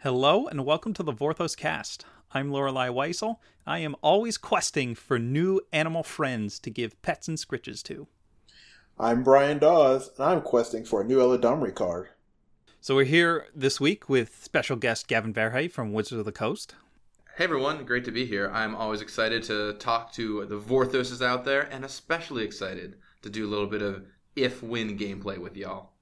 Hello and welcome to the Vorthos cast. I'm Lorelei Weisel. I am always questing for new animal friends to give pets and scritches to. I'm Brian Dawes, and I'm questing for a new Eladamri card. So we're here this week with special guest Gavin Verhey from Wizards of the Coast. Hey everyone, great to be here. I'm always excited to talk to the Vorthoses out there, and especially excited to do a little bit of if-win gameplay with y'all.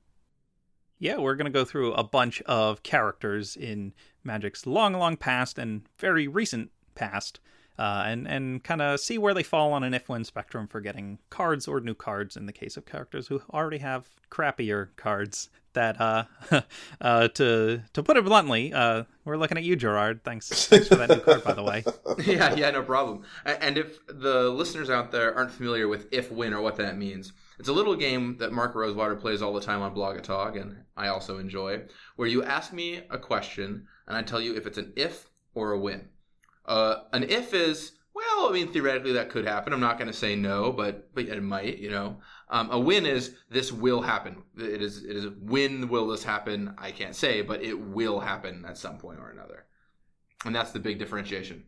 Yeah, we're going to go through a bunch of characters in Magic's long, long past and very recent past, uh, and and kind of see where they fall on an if-win spectrum for getting cards or new cards in the case of characters who already have crappier cards. That uh, uh, to to put it bluntly, uh, we're looking at you, Gerard. Thanks, thanks for that new card, by the way. yeah, yeah, no problem. And if the listeners out there aren't familiar with if-win or what that means, it's a little game that Mark Rosewater plays all the time on Blogatog, and I also enjoy, where you ask me a question, and I tell you if it's an if or a win. Uh, an if is well, I mean, theoretically that could happen. I'm not going to say no, but but it might. You know, um, a win is this will happen. It is it is when will this happen? I can't say, but it will happen at some point or another, and that's the big differentiation.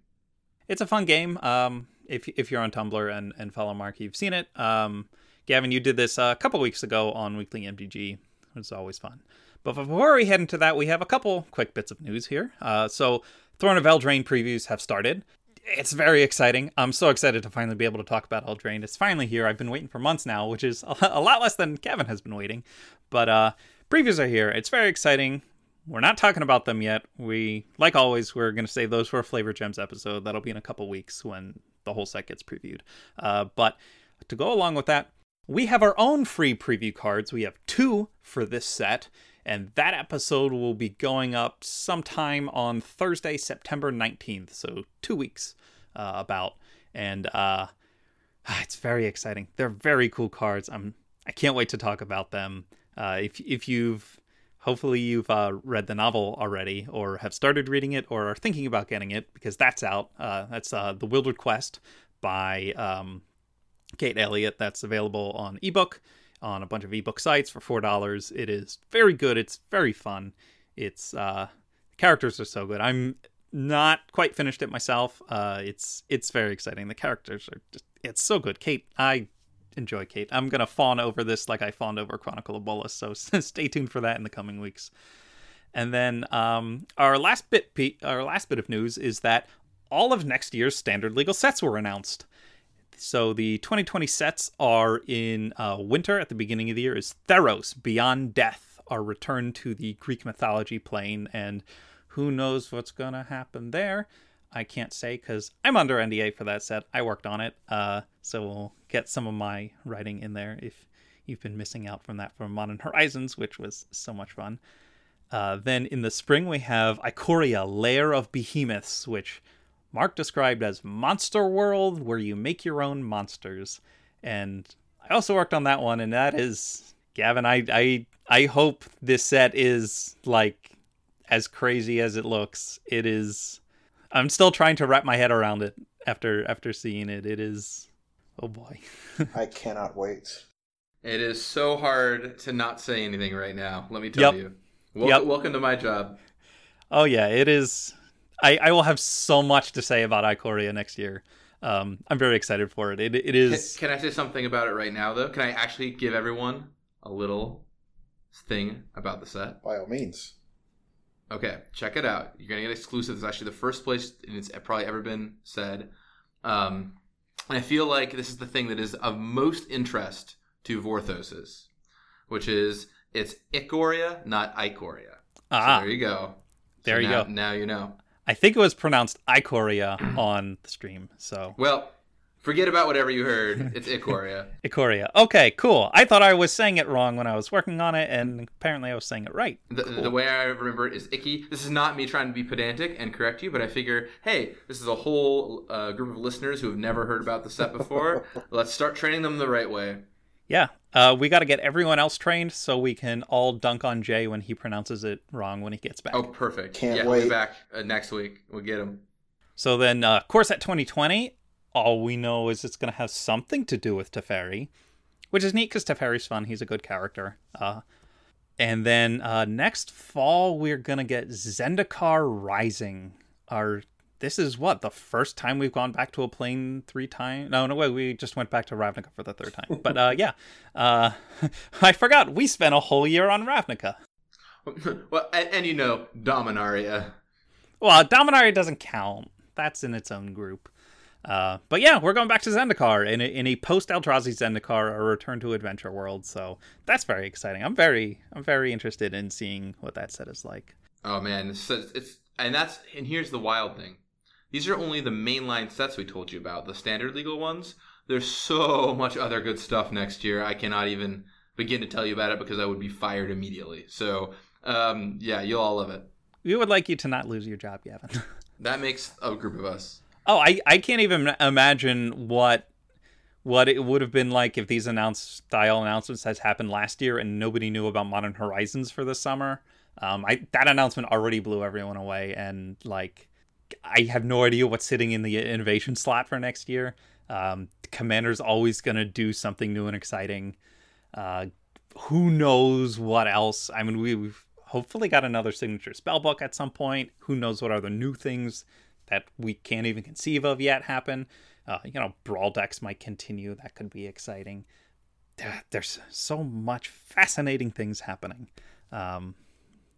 It's a fun game. Um, if if you're on Tumblr and and follow Mark, you've seen it. Um, Gavin, you did this a couple weeks ago on Weekly MTG. It's always fun. But before we head into that, we have a couple quick bits of news here. Uh, so, Throne of Eldraine previews have started. It's very exciting. I'm so excited to finally be able to talk about Eldraine. It's finally here. I've been waiting for months now, which is a lot less than Kevin has been waiting. But uh, previews are here. It's very exciting. We're not talking about them yet. We, like always, we're going to save those for a Flavor Gems episode. That'll be in a couple weeks when the whole set gets previewed. Uh, but to go along with that, we have our own free preview cards. We have two for this set, and that episode will be going up sometime on Thursday, September 19th. So, two weeks uh, about. And uh, it's very exciting. They're very cool cards. I'm, I can't wait to talk about them. Uh, if, if you've hopefully you've uh, read the novel already or have started reading it or are thinking about getting it because that's out uh, that's uh, the Wildwood Quest by um, Kate Elliott that's available on ebook on a bunch of ebook sites for four dollars. It is very good. It's very fun. It's uh, characters are so good. I'm not quite finished it myself. Uh, it's it's very exciting. The characters are just it's so good. Kate, I enjoy Kate. I'm gonna fawn over this like I fawned over Chronicle of Bolas. So stay tuned for that in the coming weeks. And then um, our last bit, our last bit of news is that all of next year's standard legal sets were announced. So the 2020 sets are in uh, winter at the beginning of the year is Theros Beyond Death, our return to the Greek mythology plane, and who knows what's gonna happen there. I can't say because I'm under NDA for that set. I worked on it, uh, so we'll get some of my writing in there if you've been missing out from that from Modern Horizons, which was so much fun. Uh, then in the spring we have Ikoria, Lair of Behemoths, which Mark described as Monster World, where you make your own monsters. And I also worked on that one, and that is Gavin. I I I hope this set is like as crazy as it looks. It is. I'm still trying to wrap my head around it after after seeing it. It is. Oh boy. I cannot wait. It is so hard to not say anything right now. Let me tell Yep. you. Wel- Yep. Welcome to my job. Oh yeah, it is. I, I will have so much to say about Ikoria next year. Um, I'm very excited for it. It it Can, can I say something about it right now, though? Can I actually give everyone a little thing about the set? By all means. Okay, check it out. You're gonna get exclusive. It's actually the first place and it's probably ever been said. Um, and I feel like this is the thing that is of most interest to Vorthoses, which is it's Ikoria, not Ikoria. Ah, So there you go. There you now, go. Now you know. I think it was pronounced Ikoria on the stream. So Well, forget about whatever you heard. It's Ikoria. Ikoria. Okay, cool. I thought I was saying it wrong when I was working on it, and apparently I was saying it right. The, Cool. the way I remember it is icky. This is not me trying to be pedantic and correct you, but I figure, hey, this is a whole uh, group of listeners who have never heard about the set before. Let's start training them the right way. Yeah, uh, we got to get everyone else trained so we can all dunk on Jay when he pronounces it wrong when he gets back. Oh, perfect. Can't yeah, we'll be wait. back uh, next week. We'll get him. So then, uh, course at 2020, all we know is it's going to have something to do with Teferi, which is neat because Teferi's fun. He's a good character. Uh, And then uh, next fall, we're going to get Zendikar Rising. Our this is what the first time we've gone back to a plane three times. No, no way. We just went back to Ravnica for the third time. But uh, yeah, uh, I forgot we spent a whole year on Ravnica. well, and, and, you know, Dominaria. Well, Dominaria doesn't count. That's in its own group. Uh, but yeah, we're going back to Zendikar in a, in a post Eldrazi Zendikar, a return to Adventure World. So that's very exciting. I'm very I'm very interested in seeing what that set is like. Oh man, it's, it's and that's and here's the wild thing. These are only the mainline sets we told you about, the standard legal ones. There's so much other good stuff next year. I cannot even begin to tell you about it because I would be fired immediately. So um, yeah, you'll all love it. We would like you to not lose your job, Gavin. that makes a group of us. Oh, I, I can't even imagine what what it would have been like if these announced style announcements has happened last year and nobody knew about Modern Horizons for the summer. Um, I that announcement already blew everyone away, and like I have no idea what's sitting in the innovation slot for next year. Um, Commander's always going to do something new and exciting. Uh, who knows what else? I mean, we've hopefully got another signature spellbook at some point. Who knows what other new things that we can't even conceive of yet happen. Uh, you know, brawl decks might continue. That could be exciting. There's so much fascinating things happening. Um,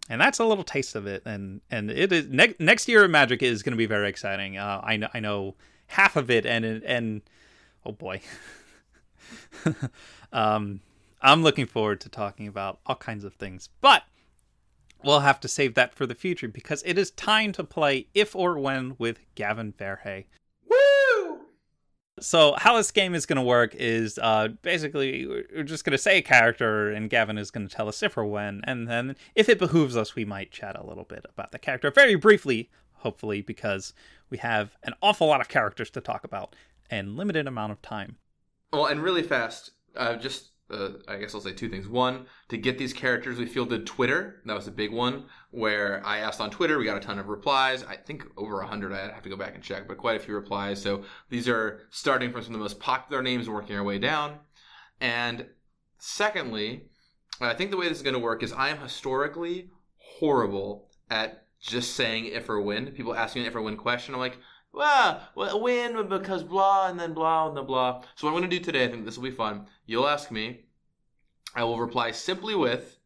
and that's a little taste of it. And and it is ne- next year of Magic is going to be very exciting. Uh, I know I know half of it, and and oh boy, um, I'm looking forward to talking about all kinds of things. But we'll have to save that for the future because it is time to play If or When with Gavin Verhey. So how this game is going to work is uh, basically we're just going to say a character, and Gavin is going to tell us if or when, and then if it behooves us, we might chat a little bit about the character very briefly, hopefully, because we have an awful lot of characters to talk about and limited amount of time. Well, and really fast, uh, just uh, I guess I'll say two things. One, to get these characters, we fielded Twitter. That was a big one where I asked on Twitter. We got a ton of replies. I think over a 100. I have to go back and check, but quite a few replies. So these are starting from some of the most popular names and working our way down. And secondly, I think the way this is going to work is I am historically horrible at just saying if or when. People ask me an if or when question. I'm like, well, win because blah and then blah and then blah. So what I'm going to do today, I think this will be fun. You'll ask me. I will reply simply with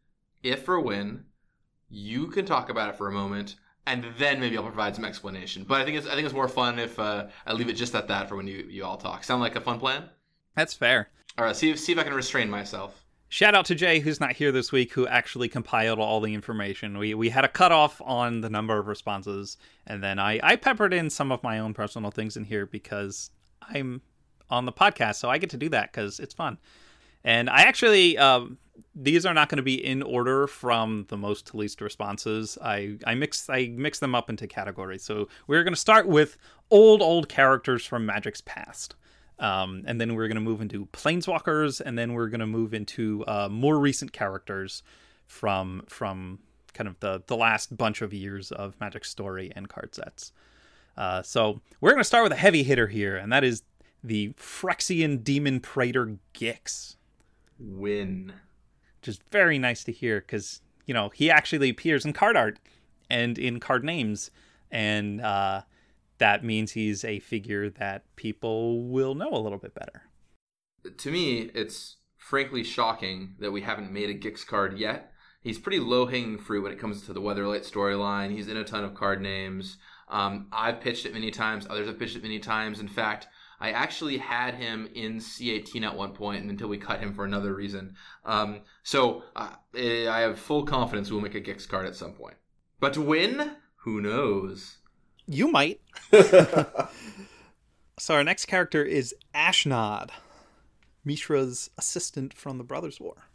if or when. You can talk about it for a moment, and then maybe I'll provide some explanation. But I think it's I think it's more fun if uh, I leave it just at that for when you you all talk. Sound like a fun plan? That's fair. All right, see if see if I can restrain myself. Shout out to Jay, who's not here this week, who actually compiled all the information. We we had a cutoff on the number of responses, and then I, I peppered in some of my own personal things in here because I'm on the podcast, so I get to do that because it's fun. And I actually, um, these are not going to be in order from the most to least responses. I I mix I mix them up into categories. So we're going to start with old old characters from Magic's past. Um, and then we're going to move into planeswalkers, and then we're going to move into uh, more recent characters from from kind of the the last bunch of years of Magic story and card sets. Uh, so we're going to start with a heavy hitter here, and that is the Phyrexian Demon Praetor Gix. Win. Which is very nice to hear because you know he actually appears in card art and in card names, and uh, that means he's a figure that people will know a little bit better. To me, it's frankly shocking that we haven't made a Gix card yet. He's pretty low hanging fruit when it comes to the Weatherlight storyline. He's in a ton of card names. Um, I've pitched it many times. Others have pitched it many times. In fact, I actually had him in C18 at one point until we cut him for another reason. Um, so uh, I have full confidence we'll make a Gix card at some point. But win, who knows? You might. so our next character is Ashnod, Mishra's assistant from the Brothers' War.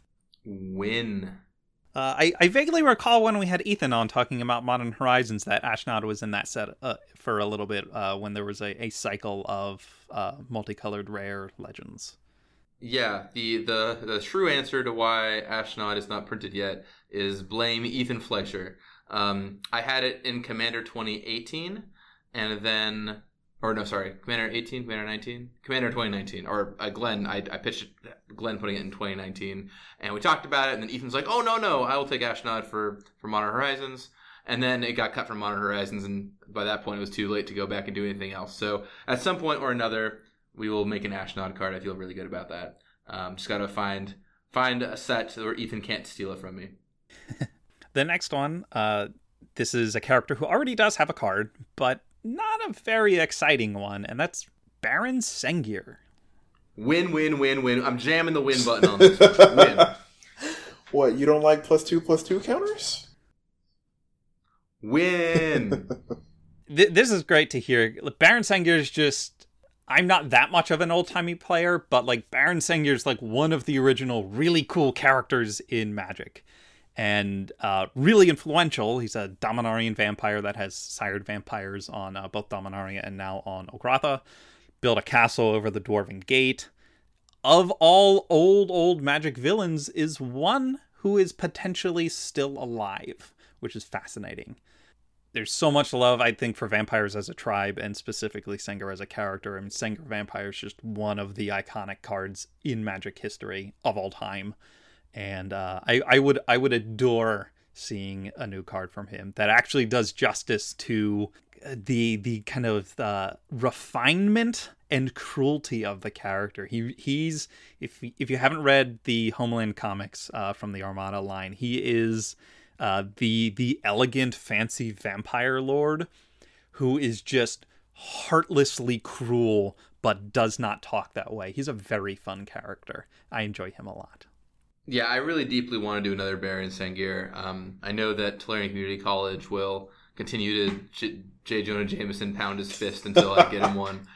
Win. Uh, I, I vaguely recall when we had Ethan on talking about Modern Horizons that Ashnod was in that set uh, for a little bit uh, when there was a, a cycle of uh, multicolored rare legends. Yeah, the, the the true answer to why Ashnod is not printed yet is blame Ethan Fleischer. Um, I had it in Commander 2018, and then or no, sorry, Commander 18, Commander 19, Commander 2019, or uh, Glenn. I, I pitched Glenn putting it in 2019, and we talked about it, and then Ethan's like, "Oh no, no, I will take Ashnod for for Modern Horizons," and then it got cut from Modern Horizons, and by that point, it was too late to go back and do anything else. So at some point or another, we will make an Ashnod card. I feel really good about that. Um, just gotta find find a set where Ethan can't steal it from me. the next one, uh, this is a character who already does have a card, but not a very exciting one, and that's Baron Sengir. Win, win, win, win. I'm jamming the win button on this. Win. What, you don't like plus two plus two counters? Win. Th- this is great to hear. Baron Sengir is just. I'm not that much of an old timey player, but like Baron Sengir is like one of the original really cool characters in Magic and uh, really influential. He's a Dominarian vampire that has sired vampires on uh, both Dominaria and now on Ulgrotha. Built a castle over the Dwarven Gate. Of all old, old magic villains, is one who is potentially still alive, which is fascinating. There's so much love, I think, for vampires as a tribe, and specifically Sengir as a character. I mean, Sengir Vampire is just one of the iconic cards in Magic history of all time and uh, I, I would I would adore seeing a new card from him that actually does justice to the the kind of uh, refinement and cruelty of the character. He he's if if you haven't read the Homeland comics uh, from the Armada line, he is uh, the the elegant, fancy vampire lord who is just heartlessly cruel but does not talk that way. He's a very fun character. I enjoy him a lot. Yeah, I really deeply want to do another Baron Sengir. Um, I know that Tolarian Community College will continue to J. J. Jonah Jameson pound his fist until I get him one.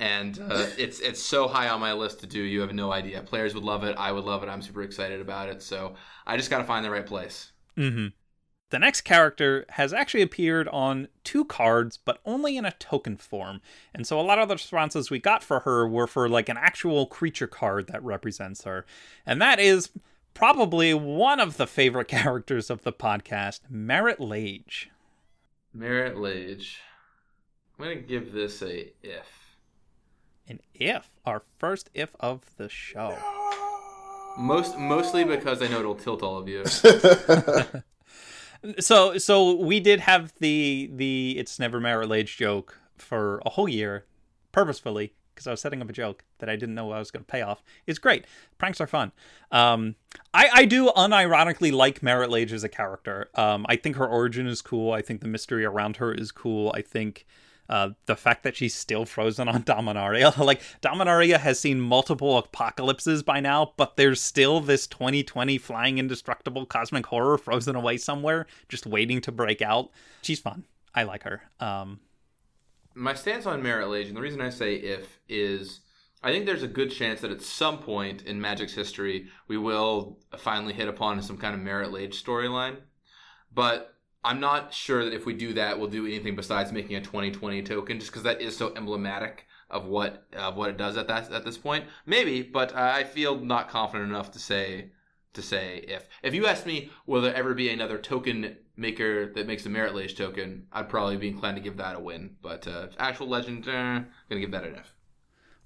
And uh, it's it's so high on my list to do. You have no idea. Players would love it. I would love it. I'm super excited about it. So I just got to find the right place. Mm-hmm. The next character has actually appeared on two cards, but only in a token form. And so a lot of the responses we got for her were for like an actual creature card that represents her. And that is probably one of the favorite characters of the podcast, Marit Lage. Marit Lage. I'm going to give this a if. An if? Our first if of the show. Most mostly because I know it'll tilt all of you. so so we did have the the it's never Marit Lage joke for a whole year purposefully because I was setting up a joke that I didn't know I was going to pay off. It's great. Pranks are fun. Um, I, I do unironically like Marit Lage as a character. Um, I think her origin is cool. I think the mystery around her is cool. I think uh, the fact that she's still frozen on Dominaria. like, Dominaria has seen multiple apocalypses by now, but there's still this 2020 flying indestructible cosmic horror frozen away somewhere, just waiting to break out. She's fun. I like her. Um, my stance on Marit Lage, and the reason I say if is I think there's a good chance that at some point in Magic's history we will finally hit upon some kind of Marit Lage storyline. But I'm not sure that if we do that, we'll do anything besides making a 2020 token, just because that is so emblematic of what of what it does at that at this point. Maybe, but I feel not confident enough to say to say if. If you asked me, will there ever be another token maker that makes a Marit Lage token, I'd probably be inclined to give that a win. But uh, actual legend, eh, I'm gonna give that an F.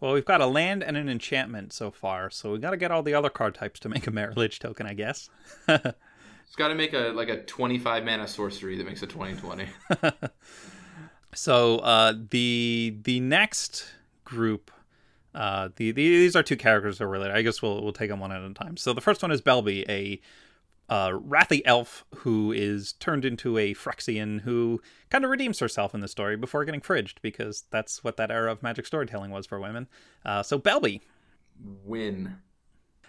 Well, we've got a land and an enchantment so far, so we got to get all the other card types to make a Marit Lage token, I guess. it's got to make a like a 25 mana sorcery that makes a 2020. so uh, the the next group uh, the, the, these are two characters that are related. I guess we'll we'll take them one at a time. So the first one is Belbe, a uh, Rathi elf who is turned into a Phyrexian who kind of redeems herself in the story before getting fridged because that's what that era of magic storytelling was for women. Uh, so Belbe. Win.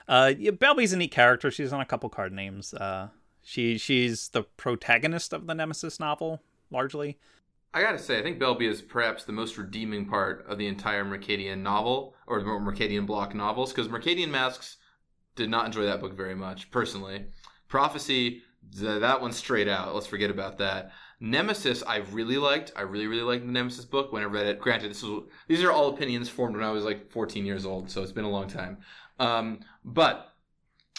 Uh, yeah, Belbe's a neat character. She's on a couple card names. Uh, she she's the protagonist of the Nemesis novel largely. I gotta say, I think Belbe is perhaps the most redeeming part of the entire Mercadian novel, or the Mercadian block novels, because Mercadian Masques did not enjoy that book very much, personally. Prophecy, that one's straight out. Let's forget about that. Nemesis, I really liked. I really, really liked the Nemesis book when I read it. Granted, this was these are all opinions formed when I was like 14 years old, so it's been a long time. Um, but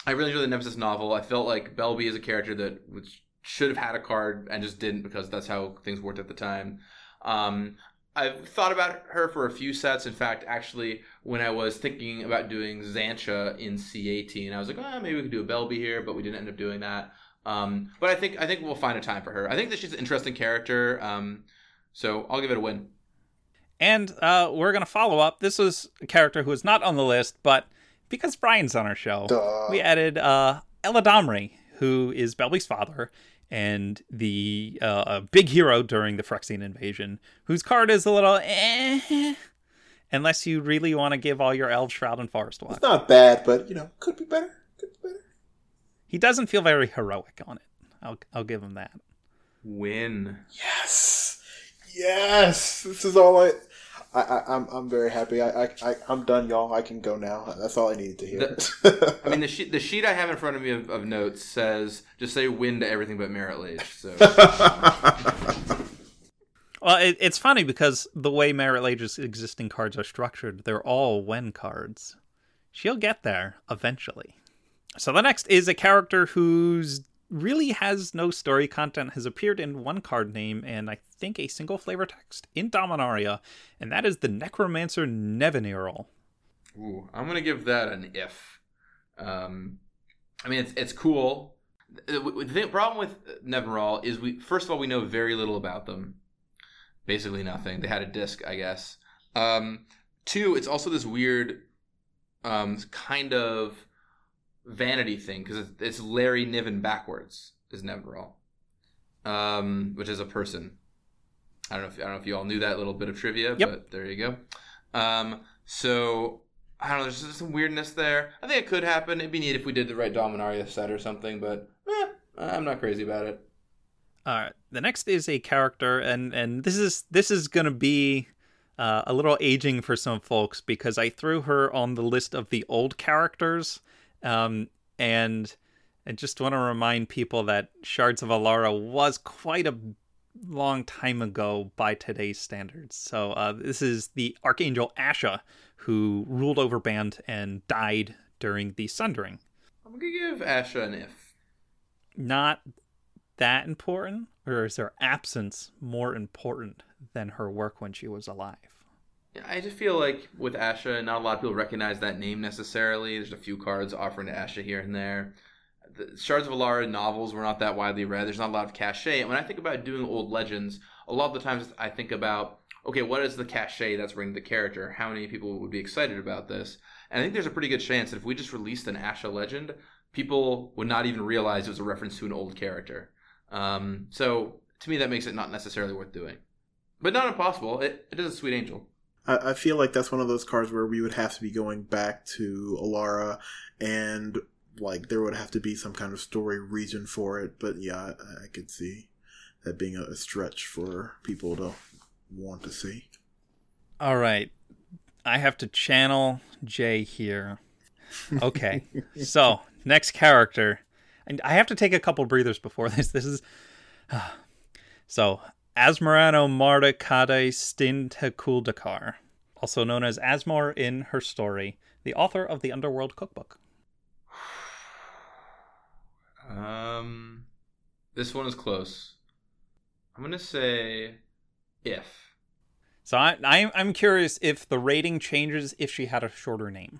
I really enjoyed the Nemesis novel. I felt like Belbe is a character that which should have had a card and just didn't because that's how things worked at the time. Um, I've thought about her for a few sets. In fact, actually, when I was thinking about doing Xantcha in C18, I was like, oh, maybe we could do a Belbe here, but we didn't end up doing that. Um, but I think I think we'll find a time for her. I think that she's an interesting character. Um, so I'll give it a win. And uh, we're going to follow up. This was a character who is not on the list, but because Brian's on our show, Duh. we added uh, Eladamri, who is Belbe's father and the uh, big hero during the Phyrexian invasion, whose card is a little eh, unless you really want to give all your elves Shroud and Forestwalk. It's not bad, but you know, could be better. Could be better. He doesn't feel very heroic on it. I'll I'll give him that. Win. Yes, yes. This is all I. I, I I'm I'm very happy. I, I I I'm done, y'all. I can go now. That's all I needed to hear. I mean, the sheet the sheet I have in front of me of, of notes says just say win to everything but Marit Lage. So Well, it, it's funny because the way Marit Lage's existing cards are structured, they're all when cards. She'll get there eventually. So the next is a character who's really has no story content, has appeared in one card name and I think a single flavor text in Dominaria, and that is the Necromancer Nevinyrral. Ooh, I'm gonna give that an if. Um, I mean, it's it's cool. The, the problem with Nevinyrral is we first of all we know very little about them. Basically nothing. They had a disc, I guess. Um, two, it's also this weird, um, kind of vanity thing because it's, Larry Niven backwards is Nevinyrral, um, which is a person. I don't know if I don't know if you all knew that little bit of trivia, Yep. but there you go. Um, so I don't know. There's just some weirdness there. I think it could happen. It'd be neat if we did the right Dominaria set or something, but eh, I'm not crazy about it. All right. The next is a character, and and this is this is gonna be uh, a little aging for some folks because I threw her on the list of the old characters, um, and I just want to remind people that Shards of Alara was quite a long time ago by today's standards. So uh, this is the Archangel Asha who ruled over Bant and died during the Sundering. I'm gonna give Asha an if. not that important, or is her absence more important than her work when she was alive? I just feel like with Asha, not a lot of people recognize that name necessarily. There's a few cards offering to Asha here and there. The Shards of Alara novels were not that widely read. There's not a lot of cachet. And when I think about doing old legends, a lot of the times I think about, okay, what is the cachet that's bringing the character? How many people would be excited about this? And I think there's a pretty good chance that if we just released an Asha legend, people would not even realize it was a reference to an old character. Um, so to me, that makes it not necessarily worth doing. But not impossible. It, it is a sweet angel. I, I feel like that's one of those cards where we would have to be going back to Alara and like there would have to be some kind of story reason for it. But yeah, I, I could see that being a, a stretch for people to want to see. All right. I have to channel Jay here. Okay. so, next character. And I have to take a couple breathers before this. This is. so, Asmarano Marta Kade Stintakuldakar, also known as Asmor in her story, the author of the Underworld Cookbook. Um, this one is close. I'm gonna say if. So, I, I, I'm curious if the rating changes if she had a shorter name.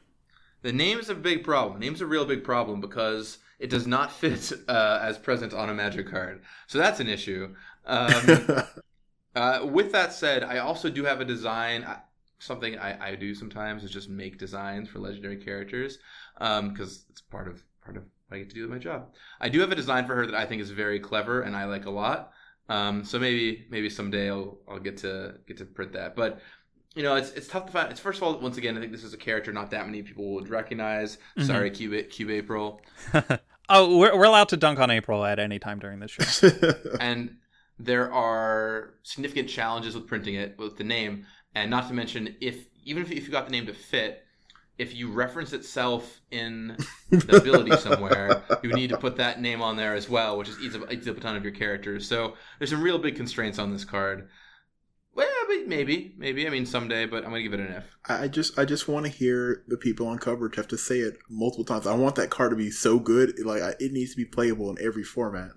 The name is a big problem. Name's a real big problem because it does not fit uh, as present on a magic card. So that's an issue. Um, uh, with that said, I also do have a design. I- Something I, I do sometimes is just make designs for legendary characters because it's part of part of what I get to do with my job. I do have a design for her that I think is very clever and I like a lot. Um, so maybe maybe someday I'll I'll get to get to print that. But you know, it's it's tough to find. It's first of all, once again, I think this is a character not that many people would recognize. Mhm. Sorry, Cube Cube April. oh, we're, we're allowed to dunk on April at any time during this show. and there are significant challenges with printing it with the name, and not to mention if even if, if you got the name to fit, if you reference itself in the ability somewhere, you need to put that name on there as well, which is eats up, eats up a ton of your characters. So there's some real big constraints on this card. Well, but maybe, maybe. I mean, someday, but I'm gonna give it an F. I just I just want to hear the people on coverage have to say it multiple times. I want that card to be so good, like it needs to be playable in every format.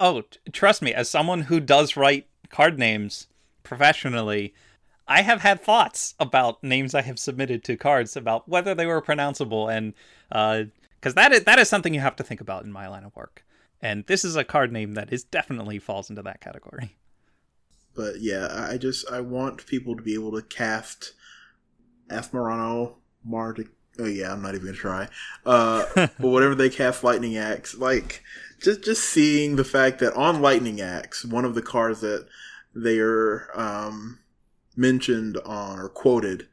Oh, t- trust me, as someone who does write card names, professionally, I have had thoughts about names I have submitted to cards about whether they were pronounceable, and because uh, that is that is something you have to think about in my line of work. And this is a card name that is definitely falls into that category. But yeah, I just I want people to be able to cast Athmarano Martic. Oh yeah, I'm not even gonna try. Uh, but whatever they cast Lightning Axe, like just just seeing the fact that on Lightning Axe, one of the cards that they are um, mentioned on or quoted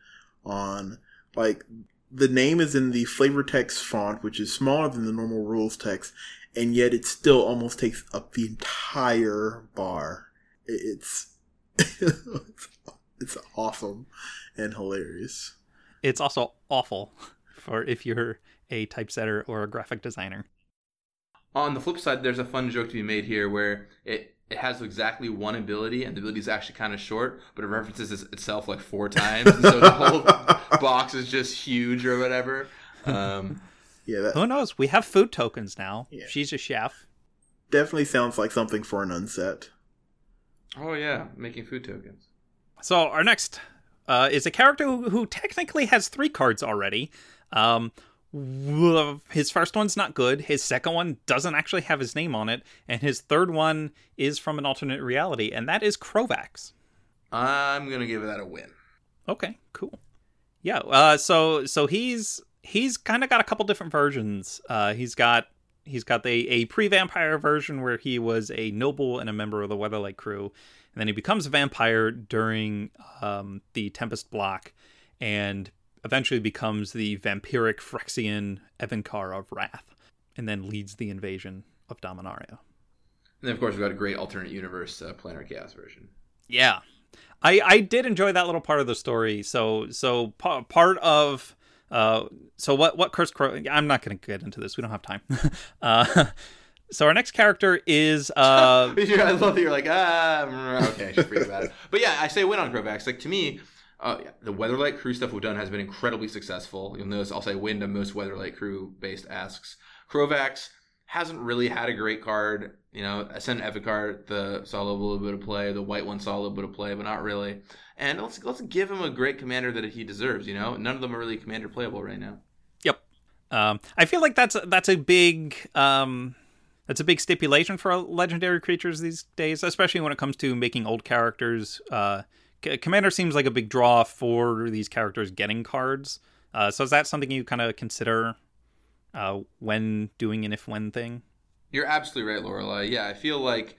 on, like the name is in the flavor text font, which is smaller than the normal rules text, and yet it still almost takes up the entire bar. It's it's awesome and hilarious. It's also awful for if you're a typesetter or a graphic designer. On the flip side, there's a fun joke to be made here where it it has exactly one ability, and the ability is actually kind of short, but it references itself like four times, and so the whole box is just huge or whatever. Um, yeah, that, who knows? We have food tokens now. Yeah. She's a chef. Definitely sounds like something for an unset. Oh yeah, making food tokens. So our next uh, is a character who, who, technically has three cards already. Um, his first one's not good. His second one doesn't actually have his name on it, and his third one is from an alternate reality, and that is Crovax. I'm gonna give that a win. Okay, cool. Yeah. Uh, so so he's he's kind of got a couple different versions. Uh, he's got he's got a, a pre-vampire version where he was a noble and a member of the Weatherlight crew, and then he becomes a vampire during um, the Tempest block, and eventually becomes the vampiric Phyrexian Evincar of Rath, and then leads the invasion of Dominaria. And then, of course, we've got a great alternate universe uh, Planar Chaos version. Yeah, I I did enjoy that little part of the story. So so p- part of uh, so what what Curse Crow? I'm not going to get into this. We don't have time. uh, so our next character is. Uh, I love that you're like ah okay, just forget about it. But yeah, I say win on Crovax. Like to me, uh, the Weatherlight crew stuff we've done has been incredibly successful. You'll notice I'll say win to most Weatherlight crew based asks. Crovax hasn't really had a great card. You know, Ascent Evincar, the saw a little bit of play. The white one saw a little bit of play, but not really and let's let's give him a great commander that he deserves. You know, none of them are really commander playable right now. Yep. Um, I feel like that's that's a big um, that's a big stipulation for legendary creatures these days, especially when it comes to making old characters. Uh, commander seems like a big draw for these characters getting cards. Uh, so is that something you kind of consider uh, when doing an if when thing? You're absolutely right, Lorelei. Yeah, I feel like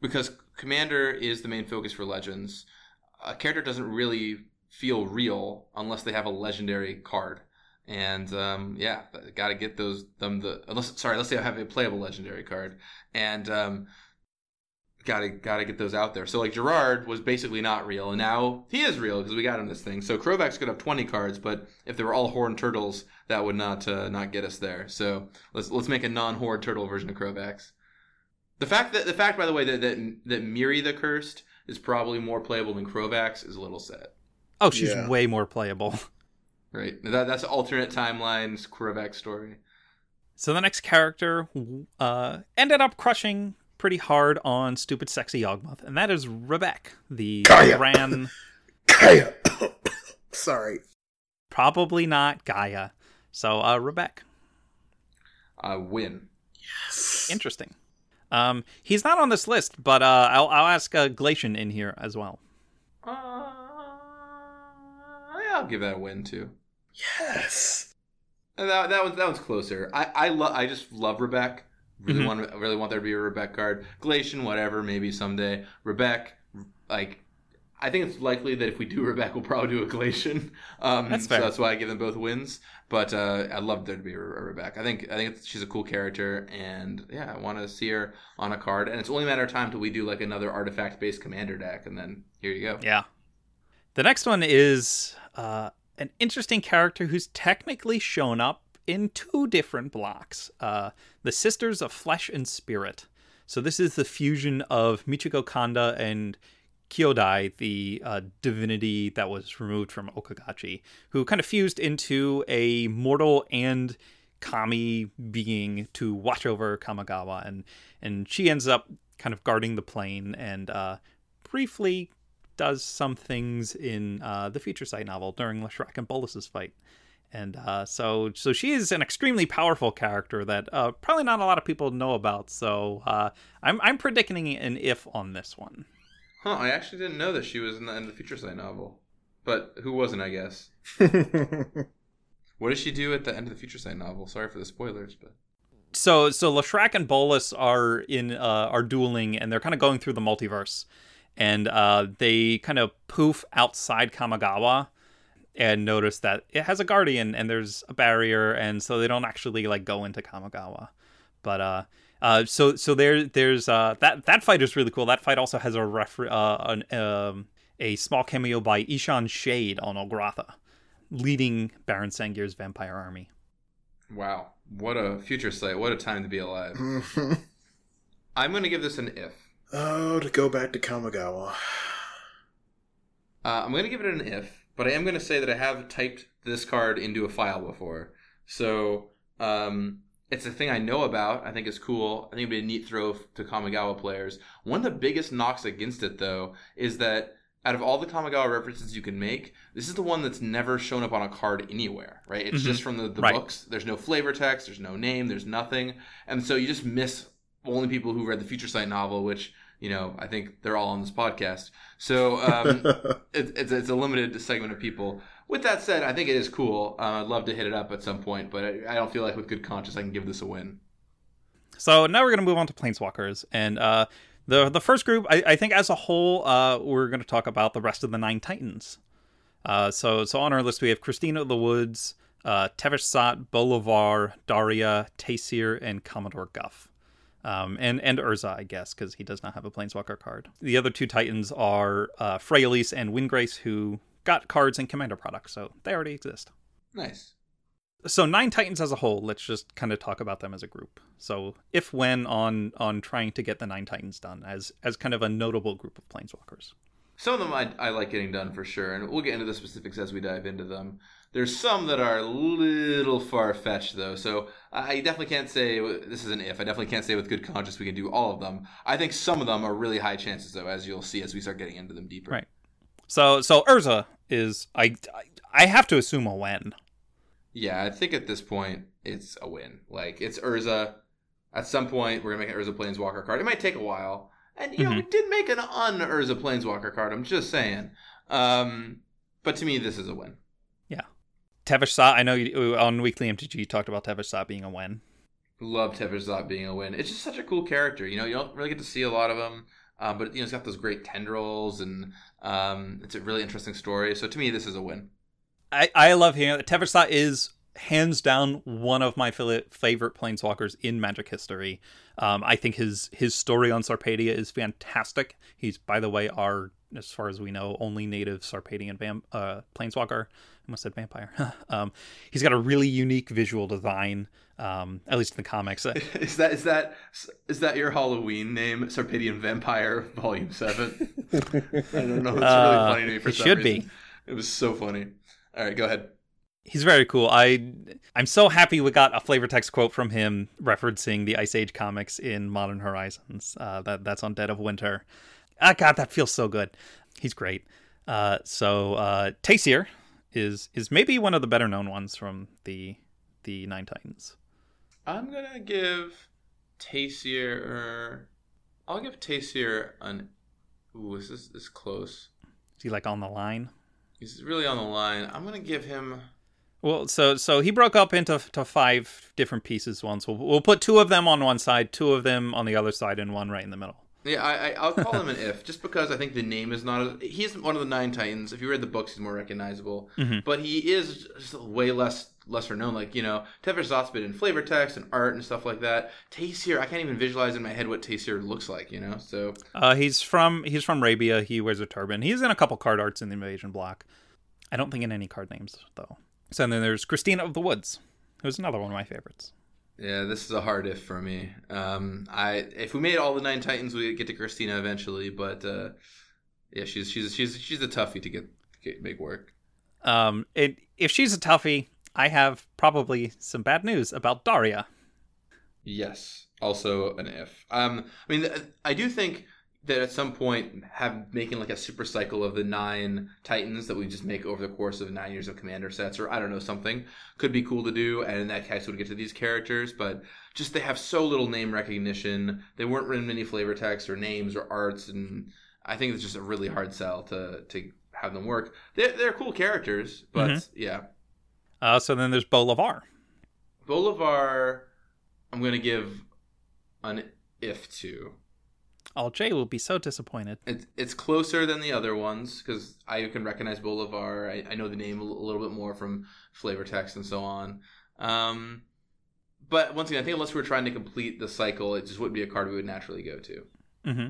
because commander is the main focus for legends a character doesn't really feel real unless they have a legendary card. And um, yeah, got to get those them the unless sorry, unless they have a playable legendary card, and um, gotta gotta get those out there. So like Gerard was basically not real, and now he is real because we got him this thing. So Crovax could have twenty cards, but if they were all Horned Turtles, that would not uh, not get us there. So let's let's make a non-horde Turtle version of Crovax. The fact that the fact, by the way, that that, that Mirri the Cursed is probably more playable than Crovax is a little sad. Oh, she's yeah. way more playable. Right. That, that's alternate timelines Crovax story. So the next character uh, ended up crushing pretty hard on stupid sexy Yawgmoth, and that is Rebbec, the Gaia. Ran. Gaia. Sorry. Probably not Gaia. So uh, Rebbec. Uh, win. Yes. Interesting. Um, he's not on this list, but uh, I'll, I'll ask uh, Glacian in here as well. Uh, yeah, I'll give that a win too. Yes. And that that was that one's closer. I I love I just love Rebecca. Really mm-hmm. want really want there to be a Rebecca card. Glacian, whatever, maybe someday. Rebecca, like I think it's likely that if we do Rebecca, we'll probably do a Glacian. Um, that's fair. So that's why I give them both wins. But uh, I'd love there to be a, a Rebbec. I think I think she's a cool character, and yeah, I want to see her on a card. And it's only a matter of time till we do like another artifact based commander deck, and then here you go. Yeah. The next one is uh, an interesting character who's technically shown up in two different blocks: uh, the Sisters of Flesh and Spirit. So this is the fusion of Michiko Konda and Kyodai, the uh, divinity that was removed from Okagachi, who kind of fused into a mortal and kami being to watch over Kamigawa, and and she ends up kind of guarding the plane and uh, briefly does some things in uh, the Future Sight novel during Leshrac and Bolas's fight. And uh, so, so she is an extremely powerful character that uh, probably not a lot of people know about. So uh, I'm I'm predicting an if on this one. Huh? I actually didn't know that she was in the, in the Future Sight novel, but who wasn't? I guess. What does she do at the end of the Future Sight novel? Sorry for the spoilers, but So so Leshrac and Bolas are in uh, are dueling, and they're kind of going through the multiverse, and uh, they kind of poof outside Kamigawa and notice that it has a guardian and there's a barrier and so they don't actually like go into Kamigawa. But uh uh so so there there's uh that that fight is really cool. That fight also has a refer uh an um a small cameo by Ihsan's Shade on Ulgrotha, leading Baron Sengir's vampire army. wow, what a Future Sight! What a time to be alive. I'm gonna give this an if. oh, to go back to Kamigawa. Uh, I'm going to give it an if, but I am going to say that I have typed this card into a file before. So um, it's a thing I know about. I think it's cool. I think it'd be a neat throw to Kamigawa players. One of the biggest knocks against it, though, is that out of all the Kamigawa references you can make, this is the one that's never shown up on a card anywhere, right? It's Mhm. just from the, the Right. books. There's no flavor text, there's no name, there's nothing. And so you just miss only people who read the Future Sight novel, which, you know, I think they're all on this podcast. So um, it, it's, it's a limited segment of people. With that said, I think it is cool. Uh, I'd love to hit it up at some point, but I, I don't feel like with good conscience I can give this a win. So now we're going to move on to Planeswalkers. And uh, the the first group, I, I think as a whole, uh, we're going to talk about the rest of the Nine Titans. Uh, so so on our list, we have Kristina of the Woods, uh, Tevesh Szat, Bolivar, Daria, Taysir, and Commodore Guff. Um, and, and Urza, I guess, because he does not have a Planeswalker card. The other two Titans are uh, and Windgrace, who got cards in Commander products, so they already exist Nice. so nine titans as a whole let's just kind of talk about them as a group so if when on on trying to get the nine titans done as as kind of a notable group of planeswalkers Some of them I, I like getting done for sure, and we'll get into the specifics as we dive into them. There's some that are a little far fetched, though, so I definitely can't say this is an if. I definitely can't say with good conscience we can do all of them. I think some of them are really high chances, though, as you'll see as we start getting into them deeper. Right. So so urza is i i, have to assume a win. Yeah, I think at this point it's a win. Like it's Urza. At some point, we're gonna make an Urza Planeswalker card. It might take a while, and you know we did make an un Urza Planeswalker card. I'm just saying. Um, but to me, this is a win. Yeah, Tevesh Szat, i know you, on weekly mtg you talked about Tevesh Szat being a win. Love Tevesh Szat being a win. It's just such a cool character. You know, you don't really get to see a lot of them, um, but you know, it's got those great tendrils, and um, it's a really interesting story. So to me, this is a win. I, I love hearing that. Tevesh is hands down one of my favorite planeswalkers in Magic history. Um, I think his his story on Sarpedia is fantastic. He's, by the way, our as far as we know, only native Sarpedian uh, planeswalker. I almost said vampire. um, he's got a really unique visual design, um, at least in the comics. Is that is that is that your Halloween name, Sarpedian Vampire, Volume Seven? I don't know. It's really Uh, funny to me for it should reason. be. It was so funny. All right, go ahead. He's very cool. I I'm so happy we got a flavor text quote from him referencing the Ice Age comics in Modern Horizons. Uh, that that's on Dead of Winter. Ah, God, that feels so good. He's great. Uh, so uh, Taysir is is maybe one of the better known ones from the the Nine Titans. I'm gonna give Taysir. Er, I'll give Taysir an. Ooh, is this is close? Is he like on the line? He's really on the line. I'm gonna give him. Well, so so he broke up into to five different pieces once. We'll, we'll put two of them on one side, two of them on the other side, and one right in the middle. Yeah, I, I I'll call him an if, just because I think the name is not. As, he's one of the nine Titans. If you read the books, he's more recognizable. Mhm. But he is just way less lesser known. Like you know, Tevesh Szat's been in flavor text and art and stuff like that. Taysir, I can't even visualize in my head what Taysir looks like. You know, so Uh, he's from he's from Arabia. He wears a turban. He's in a couple card arts in the Invasion block. I don't think in any card names though. So then there's Kristina of the Woods, who's another one of my favorites. Yeah, this is a hard if for me. Um, I if we made all the nine Titans, we get to Kristina eventually. But uh, yeah, she's she's she's she's a toughie to get, get make work. Um, it, if she's a toughie, I have probably some bad news about Daria. Yes, also an if. Um, I mean, I do think that at some point have making like a super cycle of the nine titans that we just make over the course of nine years of commander sets or i don't know something could be cool to do and in that case we'd get to these characters but just they have so little name recognition. They weren't written many flavor text or names or arts and i think it's just a really hard sell to to have them work. They're, they're cool characters but mm-hmm. yeah. Uh, so then there's Bo Levar. Bolivar i'm going to give an if to Oh, Jay will be so disappointed. It's it's closer than the other ones because I can recognize Bo Levar. I, I know the name a little bit more from flavor text and so on. Um, but once again, I think unless we are trying to complete the cycle, it just wouldn't be a card we would naturally go to. Mm-hmm.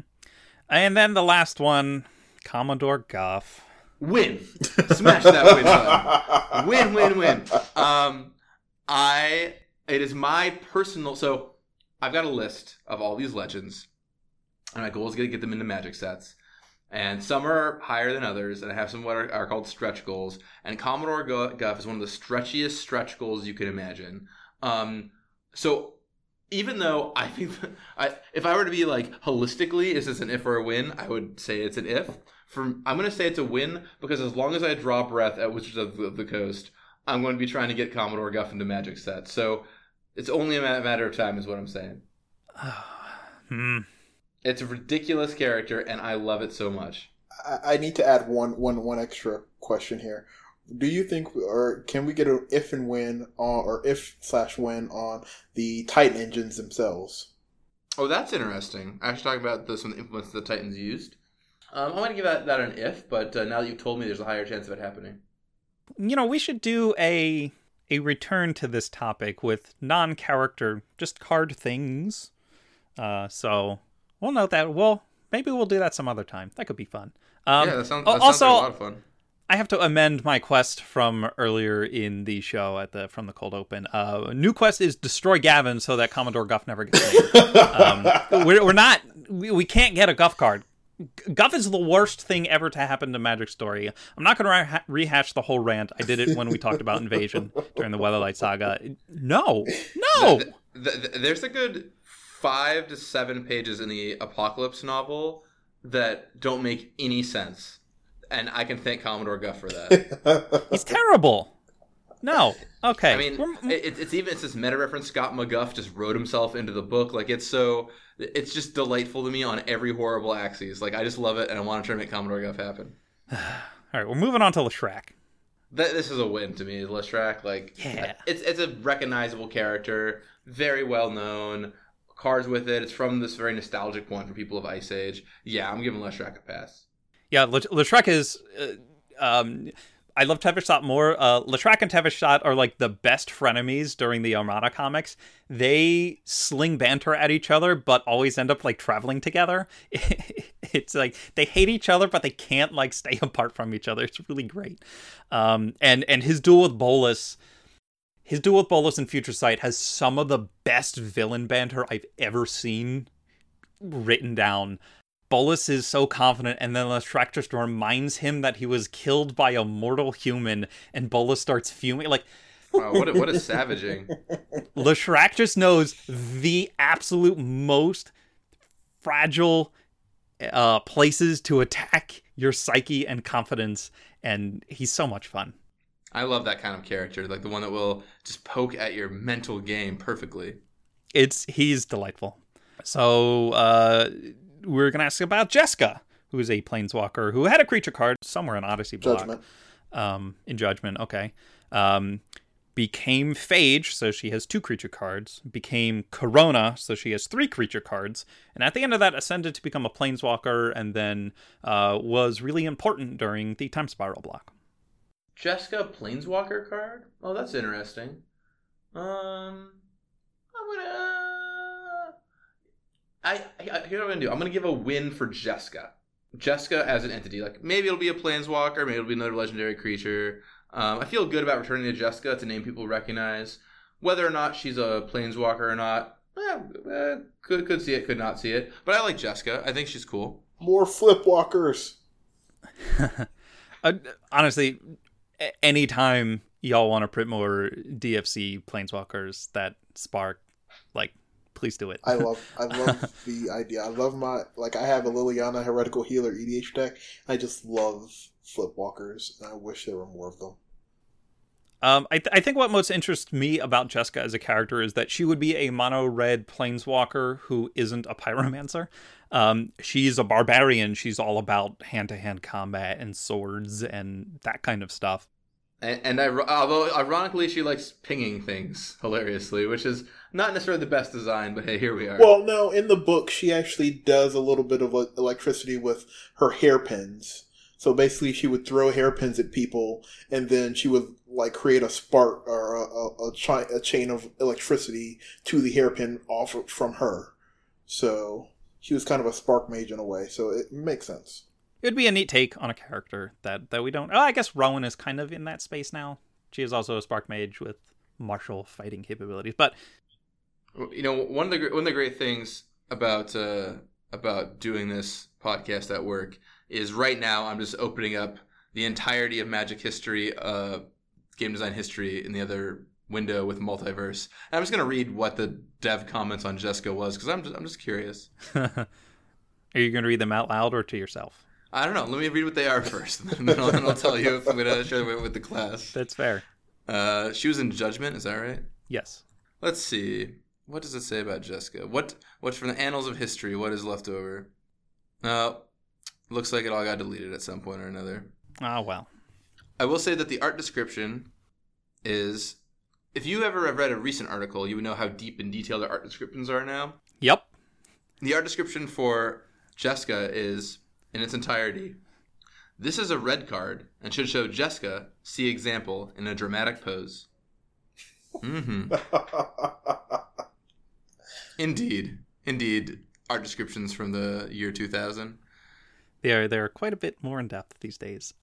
And then the last one, Commodore Guff. Win, smash that win button. win, win, win. Um, I it is my personal. So I've got a list of all these legends and my goal is to get them into magic sets. And some are higher than others, and I have some what are, are called stretch goals. And Commodore Guff is one of the stretchiest stretch goals you can imagine. Um, so even though I think I, if I were to be like holistically, is this an if or a win? I would say it's an if. For I'm going to say it's a win because as long as I draw breath at Wizards of the, of the Coast, I'm going to be trying to get Commodore Guff into Magic sets. So it's only a matter of time, is what I'm saying. hmm. It's a ridiculous character, and I love it so much. I, I need to add one, one, one extra question here. Do you think, or can we get an if and when on, or if slash when on the Titan engines themselves? Oh, that's interesting. I should talk about this when the implements the Titans used. Um, I'm going to give that, that an if, but uh, now that you've told me, there's a higher chance of it happening. You know, we should do a a return to this topic with non-character, just card things. Uh, so we'll note that. Well, maybe we'll do that some other time. That could be fun. Um, yeah, that sounds, that also, sounds like a lot of fun. I have to amend my quest from earlier in the show at the from the cold open. Uh, new quest is destroy Gavin so that Commodore Guff never gets um, we're, we're, not. We, we can't get a Guff card. Guff is the worst thing ever to happen to Magic Story. I'm not going to re- rehash the whole rant. I did it when we talked about Invasion during the Weatherlight Saga. No, no. The, the, the, there's a good five to seven pages in the Apocalypse novel that don't make any sense. And I can thank Commodore Guff for that. He's terrible. No. Okay. I mean, it, it's even it's this meta reference. Scott McGough just wrote himself into the book. Like it's so, it's just delightful to me on every horrible axis. Like I just love it, and I want to try to make Commodore Guff happen. All right, we're moving on to Leshrac. this is a win to me, Leshrac. Like, yeah, it's it's a recognizable character, very well known cards with it. It's from this very nostalgic point for people of Ice Age. Yeah, I'm giving Leshrac a pass. Yeah, Leshrac is. Uh, um, I love Tevesh Szat more. Uh, Leshrac and Tevesh Szat are like the best frenemies during the Armada comics. They sling banter at each other, but always end up like traveling together. it's like they hate each other, but they can't like stay apart from each other. It's really great. Um, and and his duel with Bolas his duel with Bolas in Future Sight has some of the best villain banter I've ever seen written down. Bolas is so confident, and then Leshrac just reminds him that he was killed by a mortal human, and Bolas starts fuming. Like, wow, what a, what a savaging. Leshrac just knows the absolute most fragile uh, places to attack your psyche and confidence, and he's so much fun. I love that kind of character, like the one that will just poke at your mental game perfectly. It's he's delightful. So uh, we're gonna ask about Jeska, who is a planeswalker who had a creature card somewhere in Odyssey block. Judgment. Um, in Judgment, okay. Um, became Phage, so she has two creature cards. Became Karona, so she has three creature cards. And at the end of that, ascended to become a planeswalker, and then uh, was really important during the Time Spiral block. Jeska Planeswalker card? Oh, that's interesting. Um, I'm gonna. I, I here's what I'm gonna do. I'm gonna give a win for Jeska. Jeska as an entity. Like maybe it'll be a Planeswalker, maybe it'll be another legendary creature. Um, I feel good about returning to Jeska. It's a name people recognize. Whether or not she's a Planeswalker or not, eh, eh, could could see it, could not see it. But I like Jeska. I think she's cool. More flipwalkers. uh, honestly, anytime y'all want to print more DFC planeswalkers that spark, like, Please do it. I love I love the idea. I love my like I have a Liliana heretical healer EDH deck. I just love flipwalkers, and I wish there were more of them. Um, I, th- I think what most interests me about Jeska as a character is that she would be a mono red planeswalker who isn't a pyromancer. Um, she's a barbarian. She's all about hand to hand combat and swords and that kind of stuff. And, and I, although ironically, she likes pinging things hilariously, which is not necessarily the best design, but hey, here we are. Well, no, in the book, she actually does a little bit of electricity with her hairpins. So basically, she would throw hairpins at people, and then she would like create a spark or a, a, a, chi- a chain of electricity to the hairpin off from her. So she was kind of a spark mage in a way. So it makes sense. It would be a neat take on a character that that we don't. Oh, I guess Rowan is kind of in that space now. She is also a spark mage with martial fighting capabilities, but you know one of the one of the great things about uh, about doing this podcast at work is right now I'm just opening up the entirety of Magic history, uh, game design history in the other window with multiverse. And I'm just gonna read what the dev comments on Jeska was because I'm just I'm just curious. are you gonna read them out loud or to yourself? I don't know. Let me read what they are first, and then I'll, then I'll tell you if I'm gonna share them with the class. That's fair. Uh, she was in Judgment. Is that right? Yes. Let's see. What does it say about Jeska? What what's from the annals of history? What is left over? Uh, looks like it all got deleted at some point or another. Ah, oh, well. I will say that the art description is. If you ever have read a recent article, you would know how deep and detailed the art descriptions are now. Yep. The art description for Jeska is in its entirety. This is a red card and should show Jeska see example in a dramatic pose. Mm-hmm. Indeed. Indeed. Art descriptions from the year 2000. They are they're quite a bit more in depth these days.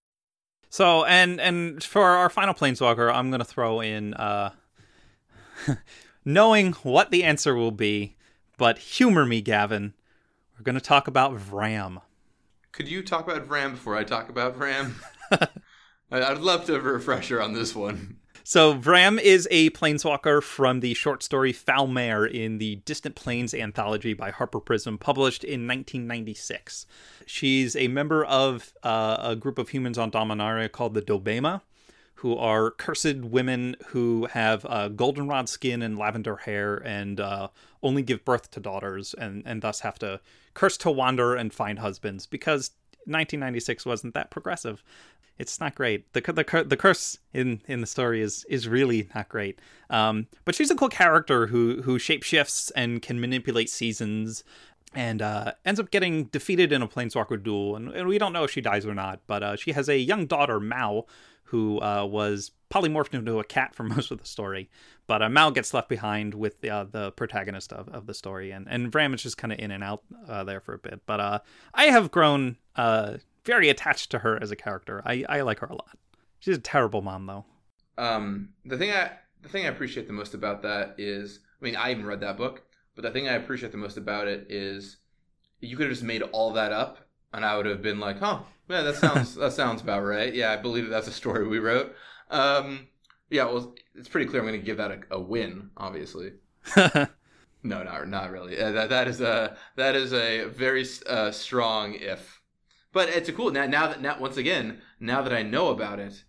So and and for our final planeswalker, I'm gonna throw in uh knowing what the answer will be, but humor me, Gavin. We're gonna talk about Vram. Could you talk about Vram before I talk about Vram? I'd love to have a refresher on this one. So Vram is a planeswalker from the short story Foulmare in the Distant Planes anthology by Harper Prism, published in 1996. She's a member of uh, a group of humans on Dominaria called the Dobema, who are cursed women who have uh, goldenrod skin and lavender hair and uh, only give birth to daughters and, and thus have to curse to wander and find husbands because 1996 wasn't that progressive it's not great. The the the curse in in the story is is really not great. Um, but she's a cool character who who shapeshifts and can manipulate seasons, and uh, ends up getting defeated in a planeswalker duel. And, and we don't know if she dies or not. But uh, she has a young daughter, Mao, who uh, was polymorphed into a cat for most of the story. But uh, Mao gets left behind with uh, the protagonist of, of the story, and and Vram is just kind of in and out uh, there for a bit. But uh, I have grown uh, very attached to her as a character. I, I like her a lot. She's a terrible mom though. Um, the thing I the thing I appreciate the most about that is, I mean, I even read that book, but the thing I appreciate the most about it is, you could have just made all that up, and I would have been like, "Huh, yeah, that sounds that sounds about right. Yeah, I believe that that's a story we wrote." Um, yeah, well, it's pretty clear I'm going to give that a, a win, obviously. no, not not really. Uh, that that is a that is a very uh, strong if but it's a cool now. Now that now once again, now that I know about it,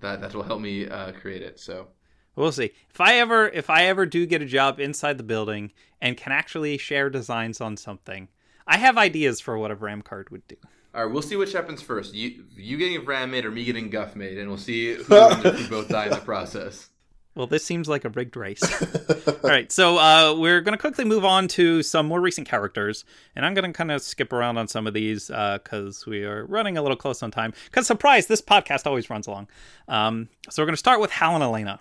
that that will help me uh, create it. So we'll see if I ever if I ever do get a job inside the building and can actually share designs on something. I have ideas for what a Vram card would do. All right, we'll see which happens first. You you getting a Vram made or me getting Guff made, and we'll see who if we both die in the process. Well, this seems like a rigged race. All right, so uh, we're going to quickly move on to some more recent characters, and I'm going to kind of skip around on some of these because uh, we are running a little close on time. Because, surprise, this podcast always runs long. Um, so we're going to start with Halana and Alena.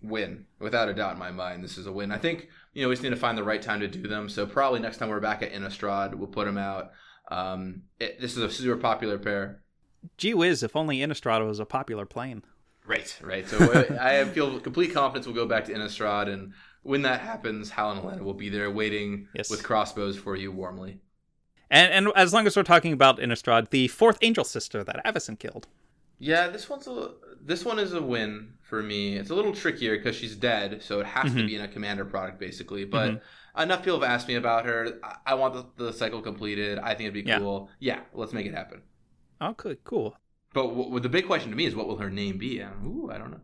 Win, without a doubt in my mind. This is a win. I think you know we just need to find the right time to do them. So probably next time we're back at Innistrad, we'll put them out. Um, it, this is a super popular pair. Gee whiz! If only Innistrad was a popular plane. Right, right. So uh, I feel complete confidence we'll go back to Innistrad, and when that happens, Halana and Alena will be there waiting yes. with crossbows for you warmly. And, and as long as we're talking about Innistrad, the fourth angel sister that Avacyn killed. Yeah, this one's a this one is a win for me. It's a little trickier because she's dead, so it has to Mhm. be in a commander product basically. But Mhm. enough people have asked me about her. I, I want the, the cycle completed. I think it'd be Yeah. cool. Yeah, let's make it happen. Okay, cool. But w- w- the big question to me is, what will her name be? Uh, Ooh, I don't know.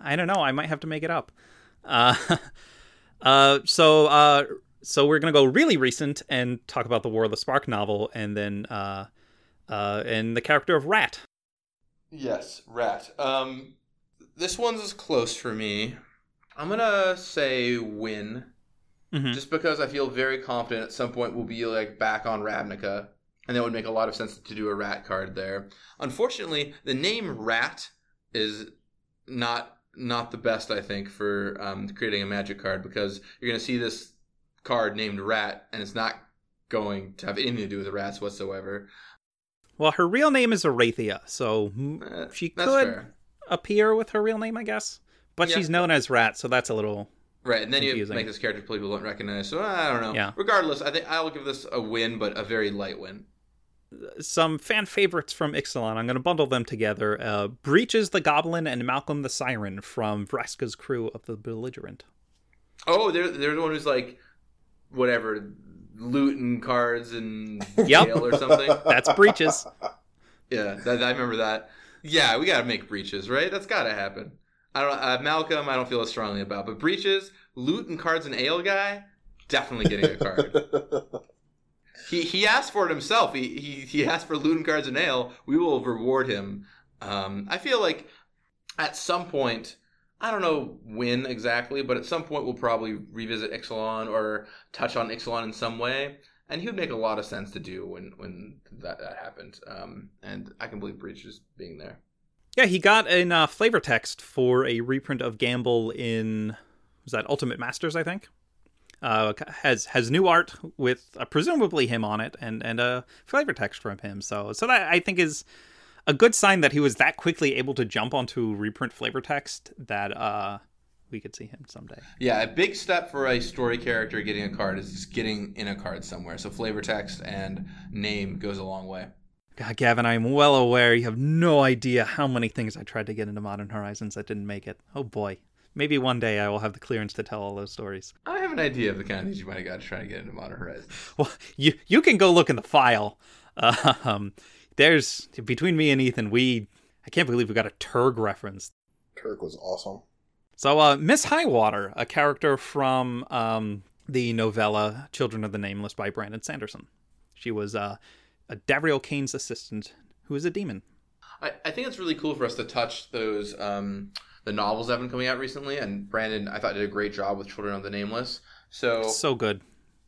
I don't know. I might have to make it up. Uh, uh, so, uh, so we're gonna go really recent and talk about the War of the Spark novel, and then, uh, uh, and the character of Rat. Yes, rat. Um, this one's close for me. I'm gonna say win, Mhm. just because I feel very confident at some point we'll be like back on Ravnica, and that would make a lot of sense to do a rat card there. Unfortunately, the name rat is not not the best I think for um, creating a magic card because you're gonna see this card named rat, and it's not going to have anything to do with the rats whatsoever. Well, her real name is Arathia, so Uh, she could fair. appear with her real name, I guess. But Yeah. she's known as Rat, so that's a little. Right, and then confusing. you make this character people don't recognize. So I don't know. Yeah. Regardless, I think I'll give this a win, but a very light win. Some fan favorites from Ixalan. I'm going to bundle them together. Uh, Breeches the Goblin and Malcolm the Siren from Vraska's crew of the Belligerent. Oh, they're they're the one who's like, whatever, looting cards and Yep. jail or something. That's Breeches. yeah, that, I remember that. Yeah, we gotta make breeches, right? That's gotta happen. I don't. Uh, Malcolm, I don't feel as strongly about, but breeches, loot and cards and ale guy, definitely getting a card. he he asked for it himself. He he he asked for loot and cards and ale. We will reward him. Um, I feel like at some point, I don't know when exactly, but at some point we'll probably revisit Ixalan or touch on Ixalan in some way, and he would make a lot of sense to do when when that that happened. Um, and I can believe Breeches being there. Yeah, he got in uh, flavor text for a reprint of Gamble in was that Ultimate Masters, I think. Uh, has has new art with uh, presumably him on it and and a flavor text from him. So so that I think is a good sign that he was that quickly able to jump onto reprint flavor text that uh we could see him someday. Yeah, a big step for a story character getting a card is just getting in a card somewhere. So flavor text and name goes a long way. God, Gavin, I'm well aware you have no idea how many things I tried to get into Modern Horizons that didn't make it. Oh boy. Maybe one day I will have the clearance to tell all those stories. I have an idea of the kind of things you might have got to try to get into Modern Horizons. Well, you you can go look in the file. Um, there's between me and Ethan, we I can't believe we got a Turg reference. Turg was awesome. So, uh, Miss Highwater, a character from um, the novella "Children of the Nameless" by Brandon Sanderson. She was uh, a Davriel Cane's assistant, who is a demon. I, I think it's really cool for us to touch those um, the novels that have been coming out recently. And Brandon, I thought did a great job with Children of the Nameless. So So good.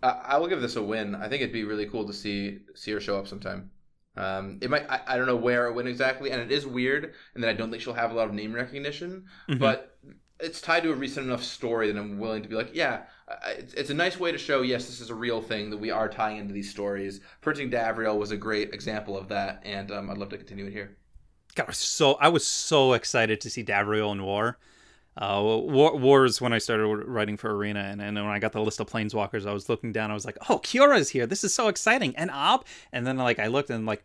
I, I will give this a win. I think it'd be really cool to see see her show up sometime. Um, it might I, I don't know where it went exactly, and it is weird, and then I don't think she'll have a lot of name recognition. Mhm. But it's tied to a recent enough story that I'm willing to be like, yeah, it's, it's a nice way to show yes, this is a real thing that we are tying into these stories. Printing Davriel was a great example of that, and um, I'd love to continue it here. God, I was so I was so excited to see Davriel in War uh, war, wars when I started writing for Arena, and, and when I got the list of planeswalkers, I was looking down. I was like, "Oh, Kiora's here! This is so exciting!" And Ob, and then like I looked and like,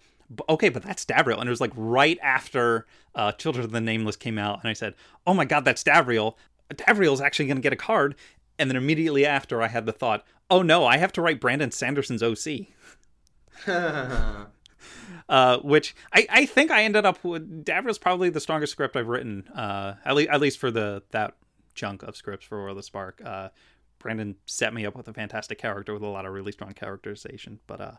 okay, but that's Davriel, and it was like right after uh, Children of the Nameless came out, and I said, "Oh my God, that's Davriel! Davriel's actually going to get a card." And then immediately after, I had the thought, "Oh no, I have to write Brandon Sanderson's OC." uh, which I, I think I ended up with. Davriel's probably the strongest script I've written, uh, at, le- at least for the that chunk of scripts for War of the Spark. Uh, Brandon set me up with a fantastic character with a lot of really strong characterization. But uh,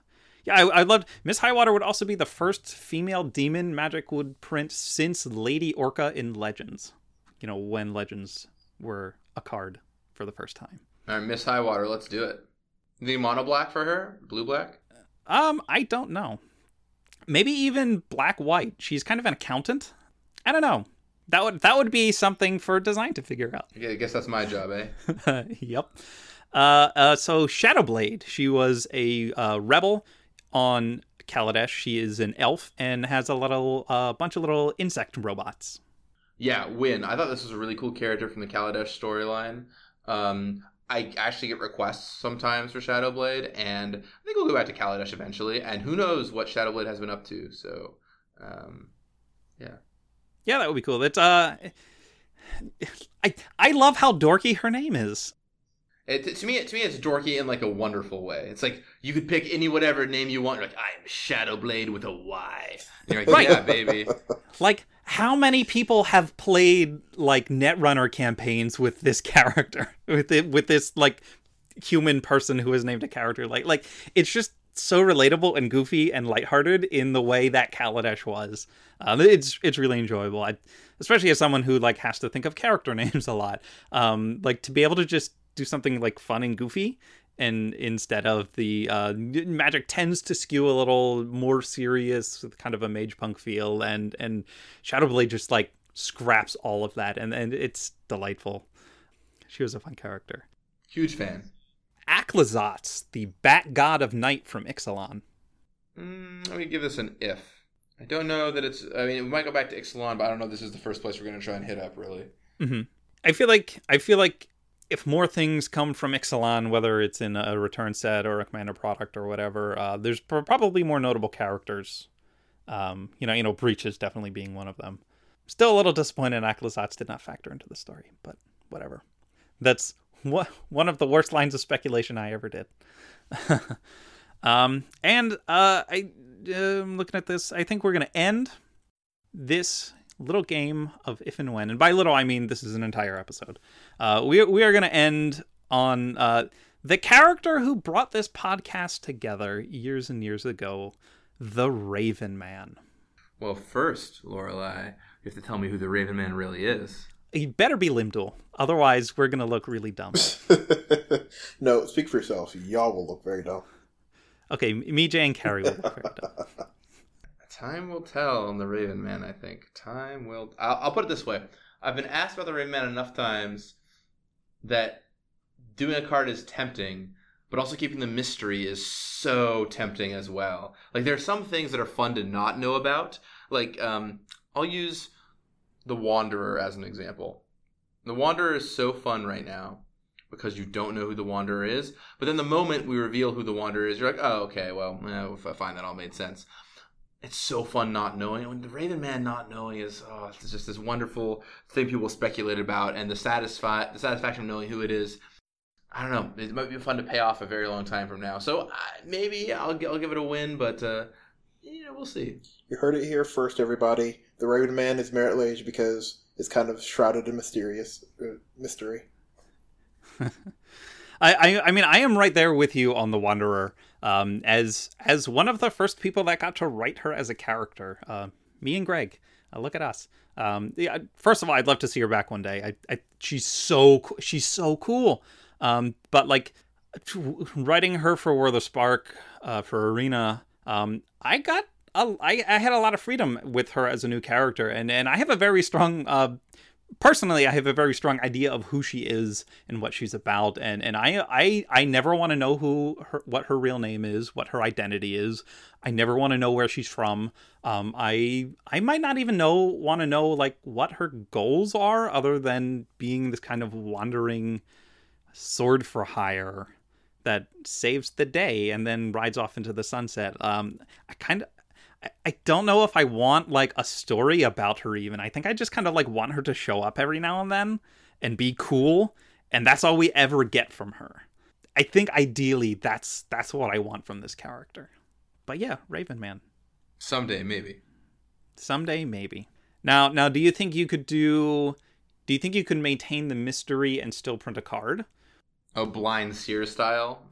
yeah, I, I loved Miss Highwater would also be the first female demon Magic would print since Lady Orca in Legends. You know when Legends were a card for the first time. All right, Miss Highwater, let's do it. The mono black for her, blue black. Um, I don't know. Maybe even black white. She's kind of an accountant. I don't know. That would that would be something for design to figure out. Okay, I guess that's my job, eh? yep. Uh, uh, so Shadowblade. She was a uh, rebel on Kaladesh. She is an elf and has a little uh, bunch of little insect robots. Yeah, Win. I thought this was a really cool character from the Kaladesh storyline. Um, I actually get requests sometimes for Shadowblade, and I think we'll go back to Kaladesh eventually. And who knows what Shadowblade has been up to? So, um, yeah, Yeah, that would be cool. It's uh, I I love how dorky her name is. It, to me, to me, it's dorky in like a wonderful way. It's like you could pick any whatever name you want. You're like, I'm Shadowblade with a Y. And you're like, Right. yeah, baby. Like, how many people have played like Netrunner campaigns with this character, with it, with this like human person who is named a character? Like, like it's just so relatable and goofy and lighthearted in the way that Kaladesh was. Um, it's it's really enjoyable. I, especially as someone who like has to think of character names a lot. Um, like to be able to just do something like fun and goofy and instead of the uh, magic tends to skew a little more serious with kind of a mage punk feel and and shadowblade just like scraps all of that and and it's delightful she was a fun character Huge fan. Aclazotz, the bat god of night from ixalan Mm, let me give this an if. I don't know that it's. I mean, we might go back to Ixalan, but I don't know if this is the first place we're going to try and hit up, really. mm-hmm. I feel like I feel like if more things come from Ixalan, whether it's in a return set or a commander product or whatever, uh, there's pr- probably more notable characters. Um, you know, you know, Breeches definitely being one of them. Still a little disappointed Aclazotz did not factor into the story, but whatever. That's what one of the worst lines of speculation I ever did. um, and uh, I am looking at this. I think we're gonna end this little game of if and when, and by little I mean this is an entire episode. Uh, we we are going to end on uh, the character who brought this podcast together years and years ago, the Raven Man. Well, first, Lorelai, you have to tell me who the Raven Man really is. He better be Lim-Dûl, otherwise we're going to look really dumb. no, speak for yourself. Y'all will look very dumb. Okay, me, Jay, and Carrie will look very dumb. Time will tell on the Raven Man. I think time will. I'll, I'll put it this way: I've been asked about the Raven Man enough times that doing a card is tempting, but also keeping the mystery is so tempting as well. Like there are some things that are fun to not know about. Like um, I'll use the Wanderer as an example. The Wanderer is so fun right now because you don't know who the Wanderer is. But then the moment we reveal who the Wanderer is, you're like, oh, okay, well, eh, if I find that all made sense it's so fun not knowing. When the Raven Man not knowing is oh, it's just this wonderful thing people speculate about, and the satisfy the satisfaction of knowing who it is. I don't know. It might be fun to pay off a very long time from now. So uh, maybe I'll I'll give it a win, but uh, you know we'll see. You heard it here first, everybody. The Raven Man is Marit Lage because it's kind of shrouded in mysterious uh, mystery. I, I I mean I am right there with you on the Wanderer. Um, as as one of the first people that got to write her as a character, uh, me and Greg. Uh, look at us. Um, yeah, first of all, I'd love to see her back one day. I, I she's so she's so cool. Um, but like writing her for War of the Spark, uh, for Arena, um, I got a, I, I had a lot of freedom with her as a new character, and and I have a very strong uh, personally i have a very strong idea of who she is and what she's about and and i i i never want to know who her what her real name is what her identity is. I never want to know where she's from. Um i i might not even know want to know like what her goals are other than being this kind of wandering sword for hire that saves the day and then rides off into the sunset. Um i kind of I- don't know if I want like a story about her even. I think I just kind of like want her to show up every now and then and be cool, and that's all we ever get from her. I think ideally that's that's what I want from this character. But yeah, Raven Man. Someday maybe. Someday maybe. Now now do you think you could do do you think you could maintain the mystery and still print a card? Oh, blind seer style.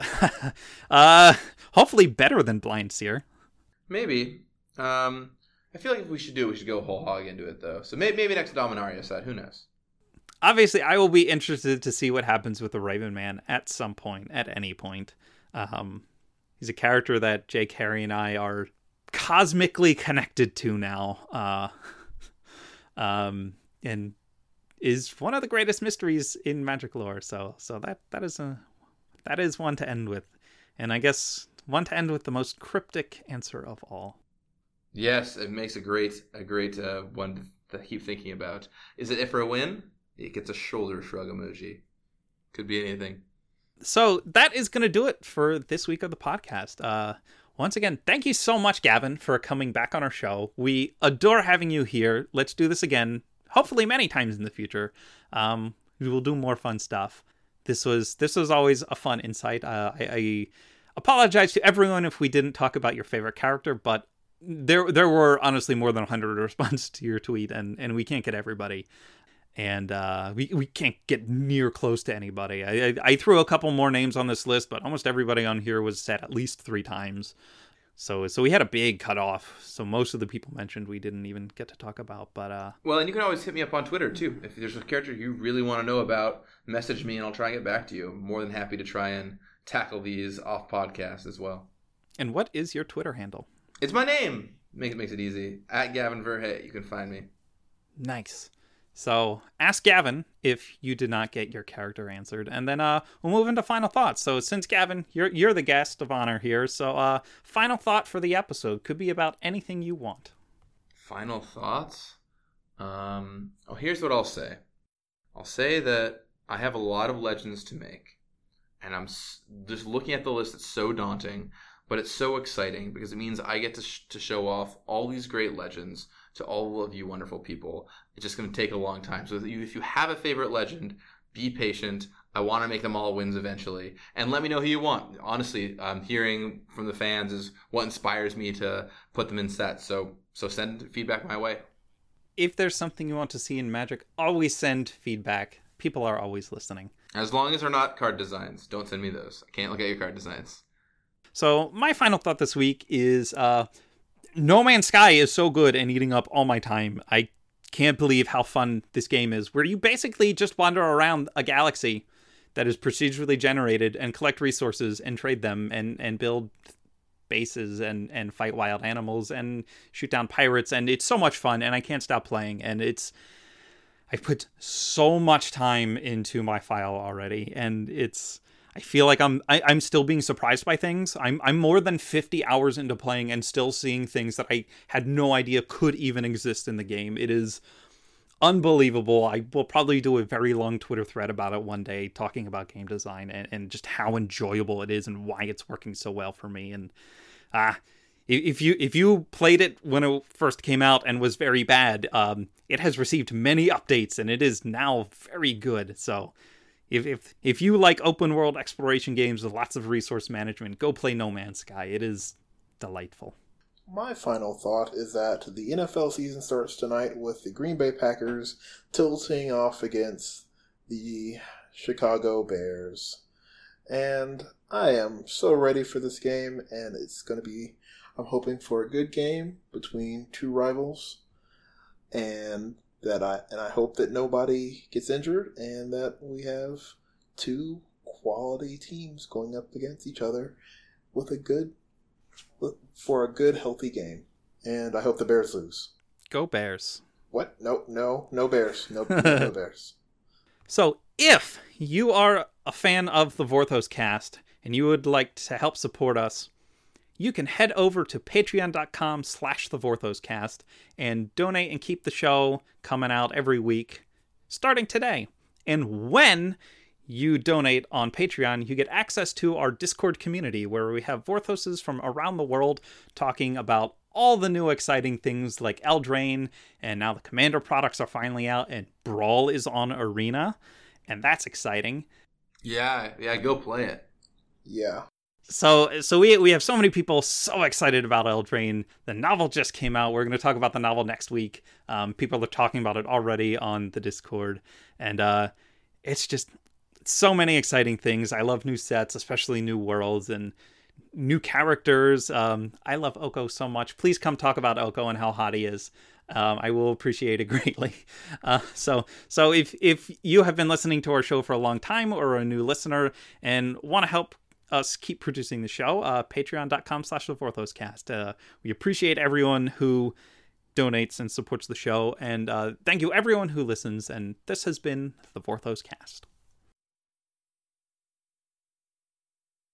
uh hopefully better than Blind Seer. Maybe. Um, I feel like if we should do it, we should go whole hog into it though. So maybe, maybe next Dominaria set. Who knows? obviously i will be interested to see what happens with the raven man at some point at any point um he's a character that Jay Carrie and i are cosmically connected to now uh um and is one of the greatest mysteries in magic lore so so that that is a that is one to end with and i guess one to end with the most cryptic answer of all Yes, it makes a great a great uh, one to keep thinking about. Is it if for a win? It gets a shoulder shrug emoji. Could be anything. so that is going to do it for this week of the podcast. Uh, once again, thank you so much, Gavin, for coming back on our show. We adore having you here. Let's do this again, hopefully many times in the future. Um, we will do more fun stuff. This was this was always a fun insight. Uh, I, I apologize to everyone if we didn't talk about your favorite character, but there there were honestly more than 100 responses to your tweet, and and we can't get everybody and uh, we we can't get near close to anybody. I, I, I threw a couple more names on this list, but almost everybody on here was said at least three times. So so we had a big cutoff. So most of the people mentioned we didn't even get to talk about. But uh, well, and you can always hit me up on Twitter too. If there's a character you really want to know about, message me and I'll try and get back to you. I'm more than happy to try and tackle these off podcast as well. And what is your Twitter handle? It's my name. Make it makes it easy. At Gavin Verhey, you can find me. Nice. So ask Gavin if you did not get your character answered, and then uh, we'll move into final thoughts. So since Gavin, you're you're the guest of honor here, so uh, final thought for the episode could be about anything you want. Final thoughts. Um, oh, here's what I'll say. I'll say that I have a lot of legends to make, and I'm just looking at the list. It's so daunting, but it's so exciting because it means I get to sh- to show off all these great legends to all of you wonderful people. It's just going to take a long time. So if you have a favorite legend, be patient. I want to make them all wins eventually, and let me know who you want. Honestly, um, hearing from the fans is what inspires me to put them in sets. So so send feedback my way. If there's something you want to see in Magic, always send feedback. People are always listening. As long as they're not card designs, don't send me those. I can't look at your card designs. So my final thought this week is uh, no Man's Sky is so good and eating up all my time. I can't believe how fun this game is, where you basically just wander around a galaxy that is procedurally generated and collect resources and trade them and, and build bases and, and fight wild animals and shoot down pirates. And it's so much fun, and I can't stop playing. And it's. I've put so much time into my file already, and it's I feel like I'm I, am i am still being surprised by things. I'm I'm more than 50 hours into playing and still seeing things that I had no idea could even exist in the game. It is unbelievable. I will probably do a very long Twitter thread about it one day, talking about game design and, and just how enjoyable it is and why it's working so well for me. And ah, uh, if you if you played it when it first came out and was very bad, um, it has received many updates and it is now very good. So if if if you like open world exploration games with lots of resource management, go play No Man's Sky. It is delightful. My final thought is that the NFL season starts tonight with the Green Bay Packers tilting off against the Chicago Bears. And I am so ready for this game, and it's going to be, I'm hoping for a good game between two rivals. And that I and I hope that nobody gets injured and that we have two quality teams going up against each other with a good for a good healthy game. And I hope the Bears lose. Go Bears. What? No, no, no Bears. No, no Bears. So, if you are a fan of the Vorthos cast and you would like to help support us, you can head over to patreon.com slash the vorthoscast and donate and keep the show coming out every week starting today. And when you donate on patreon you get access to our discord community where we have vorthoses from around the world talking about all the new exciting things like eldraine and now the commander products are finally out and brawl is on arena and that's exciting. Yeah yeah go play it. Yeah so so we we have so many people so excited about Eldraine. The novel just came out. We're going to talk about the novel next week. Um, people are talking about it already on the Discord, and uh, it's just so many exciting things. I love new sets, especially new worlds and new characters. Um, I love Oko so much. Please come talk about Oko and how hot he is. Um, I will appreciate it greatly. Uh, so, so if if you have been listening to our show for a long time or a new listener and want to help us keep producing the show, uh, patreon.com slash the Vorthoscast. Uh, we appreciate everyone who donates and supports the show. And uh, thank you everyone who listens. And this has been the Vorthos Cast.